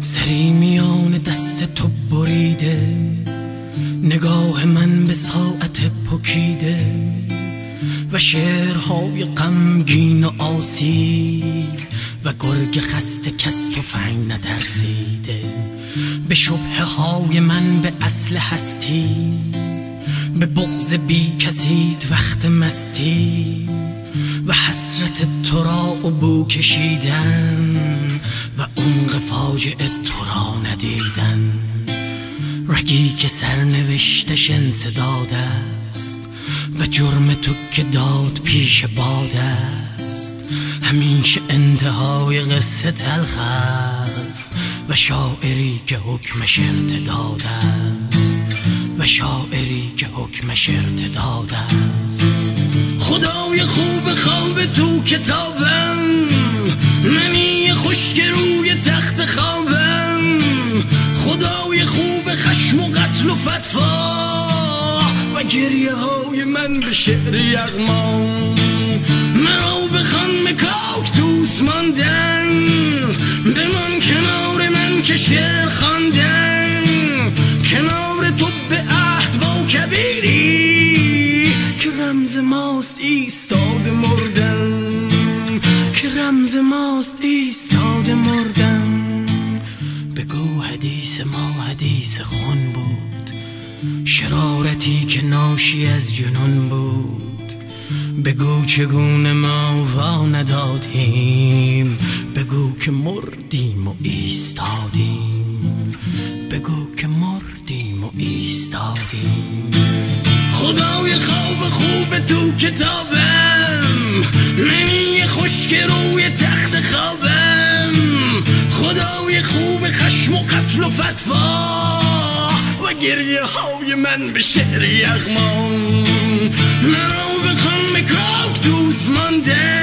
سری میان دست تو بریده نگاه من به ساعت پکیده و شعرهای غمگین و آسی و گرگ خسته کس فنگ نترسیده. به شبه های من به اصل هستی به بغز بی کسید وقت مستی. و حسرت تو را بو کشیدن و عمق فاجعه تو را ندیدن. رگی که سرنوشتش انصداد است و جرم تو که داد پیش باد است. همیشه انتهای قصه تلخ است و شاعری که حکمش ارتداد است. و شاعری که حکمش ارتداد است. خدای خوب کتابم. منی خوشک روی تخت خوابم. خدای خوب خشم و قتل و فتفا و گریه های من به شعر یغمان مرا بخوان مکاک دوست ماندن. بمان کنار من که شعر خواندن. کنار تو به عهد با کبیری. که رمز ماست ایستاد مردن که رمز ماست ایستاد مردن. بگو حدیث ما حدیث خون بود. شرارتی که ناشی از جنون بود. بگو چگونه ما وا ندادیم. بگو که مردیم و ایستادیم. بگو که مردیم و ایستادیم. خدای خواب خوب تو کتابم قتل و فتفا و گریه های من به شعر یغمان مرا بخوان مکاک دوست ماندن